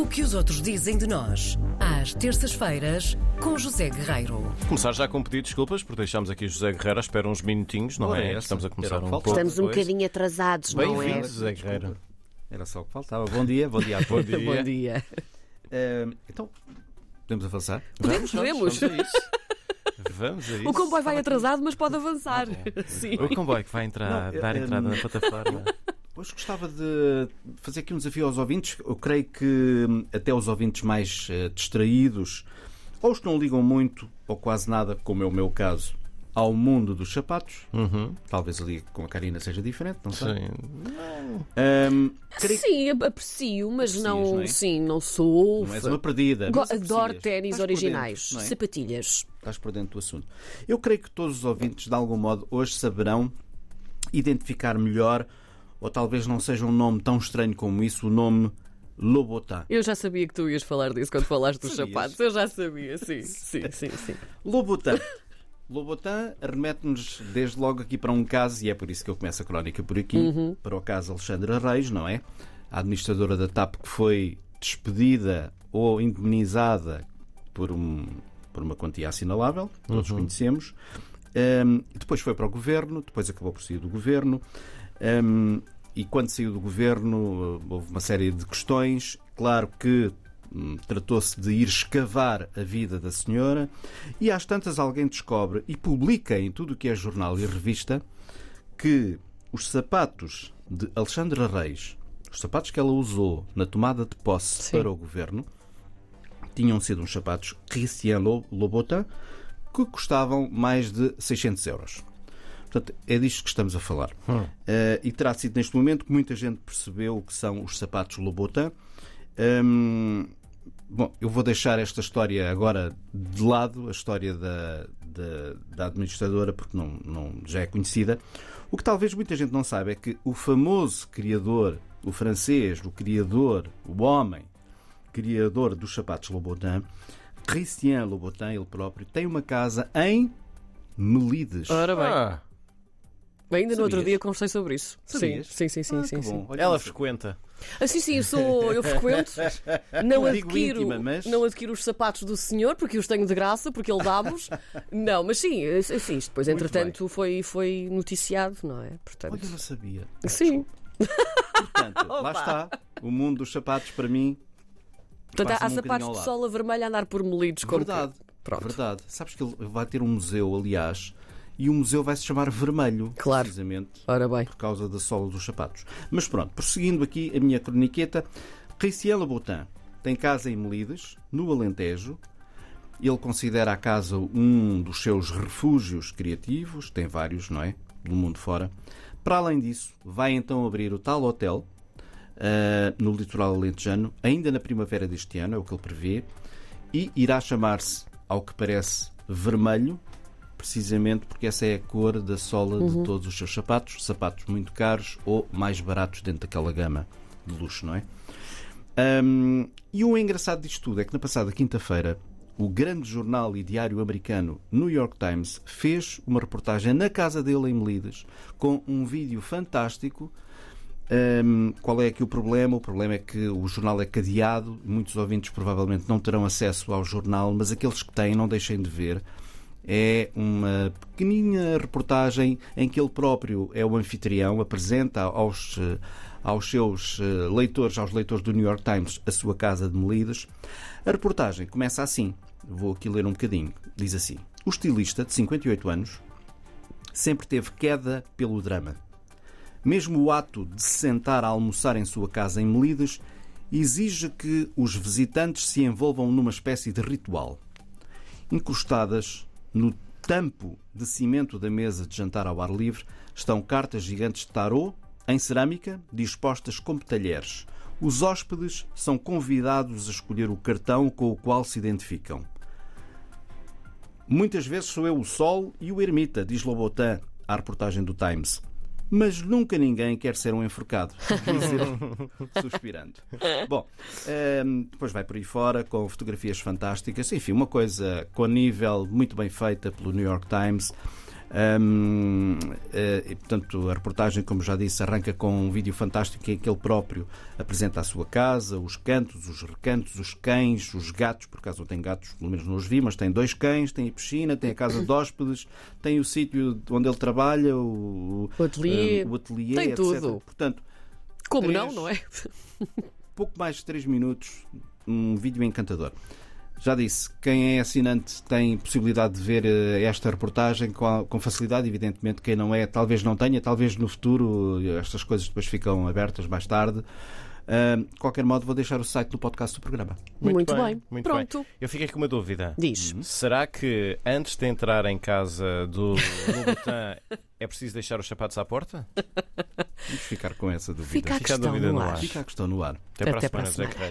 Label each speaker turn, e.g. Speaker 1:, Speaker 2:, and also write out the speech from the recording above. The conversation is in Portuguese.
Speaker 1: O que os outros dizem de nós, às terças-feiras, com José Guerreiro.
Speaker 2: Começar já com pedido de desculpas, porque deixámos aqui José Guerreiro à espera uns minutinhos, não é?
Speaker 3: essa.
Speaker 2: Estamos a começar um pouco.
Speaker 4: Estamos um bocadinho atrasados, não é?
Speaker 2: Bem-vindo, José Guerreiro.
Speaker 3: Era só o que faltava. Bom dia, bom dia a todos.
Speaker 2: Bom dia.
Speaker 4: Bom dia.
Speaker 3: Eh, então, podemos avançar?
Speaker 4: Podemos,
Speaker 2: Vamos,
Speaker 4: podemos.
Speaker 2: Vamos a isso. Vamos a isso.
Speaker 4: O comboio vai atrasado, mas pode avançar. Sim.
Speaker 2: O comboio que vai entrar,
Speaker 3: Não, eu-
Speaker 2: dar
Speaker 3: eu-
Speaker 2: entrada na plataforma.
Speaker 3: Hoje gostava de fazer aqui um desafio aos ouvintes. Eu creio que hum, até os ouvintes mais eh, distraídos, ou os que não ligam muito, ou quase nada, como é o meu caso, ao mundo dos sapatos,
Speaker 2: Uhum.
Speaker 3: talvez ali com a Karina seja diferente, não sei.
Speaker 2: Sim.
Speaker 3: Hum, creio
Speaker 4: Sim, aprecio, mas
Speaker 3: Aprecias,
Speaker 4: não,
Speaker 3: não é?
Speaker 4: sim, não sou.
Speaker 3: não és uma perdida.
Speaker 4: Go- Adoro ténis originais,
Speaker 3: dentro, é?
Speaker 4: sapatilhas.
Speaker 3: estás por dentro do assunto. Eu creio que todos os ouvintes, de algum modo, hoje saberão identificar melhor, ou talvez não seja um nome tão estranho como isso, o nome Lobotin.
Speaker 4: Eu já sabia que tu ias falar disso quando falaste dos
Speaker 3: Sabias?
Speaker 4: sapatos. Eu já sabia, sim, sim, sim, sim.
Speaker 3: Lobotin. Lobotin remete-nos desde logo aqui para um caso, e é por isso que eu começo a crónica por aqui, para o caso Alexandra Reis, não é? A administradora da TAP que foi despedida ou indemnizada por, um, por uma quantia assinalável, todos conhecemos. Um, depois foi para o governo, depois acabou por sair do governo. Um, e quando saiu do governo, uh, houve uma série de questões. Claro que hum, tratou-se de ir escavar a vida da senhora. E às tantas, alguém descobre e publica em tudo o que é jornal e revista que os sapatos de Alexandra Reis, os sapatos que ela usou na tomada de posse
Speaker 4: Sim.
Speaker 3: para o governo, tinham sido uns sapatos Christian Lo- Louboutin que custavam mais de 600 euros. Portanto, é disto que estamos a falar. Eh, e terá sido neste momento que muita gente percebeu o que são os sapatos Louboutin. Hum, bom, eu vou deixar esta história agora de lado, a história da, da, da administradora, porque não, não, já é conhecida. O que talvez muita gente não saiba é que o famoso criador, o francês, o criador, o homem, criador dos sapatos Louboutin, Christian Louboutin, ele próprio, tem uma casa em Melides.
Speaker 4: Ora bem,
Speaker 2: Ah,
Speaker 4: ainda no outro dia conversei sobre isso.
Speaker 3: Sabias?
Speaker 4: Sim, sim, sim, sim,
Speaker 3: Ah,
Speaker 4: sim,
Speaker 3: que
Speaker 4: sim.
Speaker 2: ela frequenta.
Speaker 4: Ah, sim, sim, eu sou, eu frequento. Não
Speaker 3: Não
Speaker 4: adquiro,
Speaker 3: íntima, mas-
Speaker 4: não adquiro os sapatos do senhor porque os tenho de graça, porque ele dá-nos. Não, mas sim, eh, sim, isto depois,
Speaker 3: Muito
Speaker 4: entretanto, foi, foi noticiado, não é? Portanto,
Speaker 3: Olha, eu não sabia.
Speaker 4: sim.
Speaker 3: Portanto, lá está. O mundo dos sapatos, para mim,
Speaker 4: Portanto, há
Speaker 3: um
Speaker 4: sapatos de
Speaker 3: lado.
Speaker 4: sola vermelha a andar por melidos como
Speaker 3: verdade.
Speaker 4: Pronto.
Speaker 3: Verdade. Sabes que ele vai ter um museu, aliás, e o museu vai se chamar Vermelho.
Speaker 4: Claro.
Speaker 3: Precisamente
Speaker 4: Ora bem.
Speaker 3: por causa da sola dos sapatos. Mas pronto, prosseguindo aqui a minha croniqueta, Christian Louboutin tem casa em Melides, no Alentejo. Ele considera a casa um dos seus refúgios criativos, tem vários, não é? Do mundo fora. Para além disso, vai então abrir o tal hotel ah, no litoral alentejano, ainda na primavera deste ano, é o que ele prevê, e irá chamar-se, ao que parece, vermelho, precisamente porque essa é a cor da sola de todos os seus sapatos, sapatos muito caros ou mais baratos dentro daquela gama de luxo, não é? Hum, e o engraçado disto tudo é que na passada quinta-feira o grande jornal e diário americano New York Times fez uma reportagem na casa dele em Melides com um vídeo fantástico. Hum, qual é aqui o problema? O problema é que o jornal é cadeado, muitos ouvintes provavelmente não terão acesso ao jornal, mas aqueles que têm não deixem de ver. É uma pequenina reportagem em que ele próprio é o anfitrião, apresenta aos, eh, aos seus eh, leitores, aos leitores do New York Times, a sua casa de Melides. A reportagem começa assim, vou aqui ler um bocadinho. Diz assim: O estilista, de 58 anos, sempre teve queda pelo drama. Mesmo o ato de se sentar a almoçar em sua casa em Melides exige que os visitantes se envolvam numa espécie de ritual. Encostadas no tampo de cimento da mesa de jantar ao ar livre estão cartas gigantes de tarô em cerâmica dispostas como talheres. Os hóspedes são convidados a escolher o cartão com o qual se identificam. Muitas vezes sou eu o Sol e o Ermita, diz Lobotin à reportagem do Times. Mas nunca ninguém quer ser um enforcado. Diz ele, suspirando. Bom, ehm, depois vai por aí fora com fotografias fantásticas. Enfim, uma coisa com nível muito bem feita pelo New York Times. Hum, eh, e, portanto, a reportagem, como já disse, arranca com um vídeo fantástico em que ele próprio apresenta a sua casa, os cantos, os recantos, os cães, os gatos, por acaso não tem gatos, pelo menos não os vi, mas tem dois cães, tem a piscina, tem a casa de hóspedes, tem o sítio onde ele trabalha, o,
Speaker 4: O ateliê,
Speaker 3: eh, o ateliê,
Speaker 4: tem
Speaker 3: etc.
Speaker 4: tudo.
Speaker 3: Portanto,
Speaker 4: Como
Speaker 3: três-
Speaker 4: não, não é?
Speaker 3: pouco mais de 3 minutos, um vídeo encantador. Já disse, quem é assinante tem possibilidade de ver eh, esta reportagem com, a- facilidade. Evidentemente, quem não é, talvez não tenha, talvez no futuro eh, estas coisas depois ficam abertas mais tarde. Ah, de qualquer modo, vou deixar o site do podcast do programa.
Speaker 4: Muito bem.
Speaker 2: muito
Speaker 4: Pronto.
Speaker 2: bem. Eu fiquei com uma dúvida.
Speaker 4: Diz.
Speaker 2: Será que antes de entrar em casa do Louboutin é preciso deixar os sapatos à porta?
Speaker 3: Vamos ficar com essa dúvida.
Speaker 4: Fica a
Speaker 2: Fica a
Speaker 4: questão
Speaker 2: dúvida no
Speaker 4: ar.
Speaker 2: ar.
Speaker 3: Fica a questão no ar.
Speaker 2: Até para
Speaker 4: Até
Speaker 2: a
Speaker 4: para a
Speaker 2: semana, José
Speaker 4: semana.
Speaker 2: Guerreiro.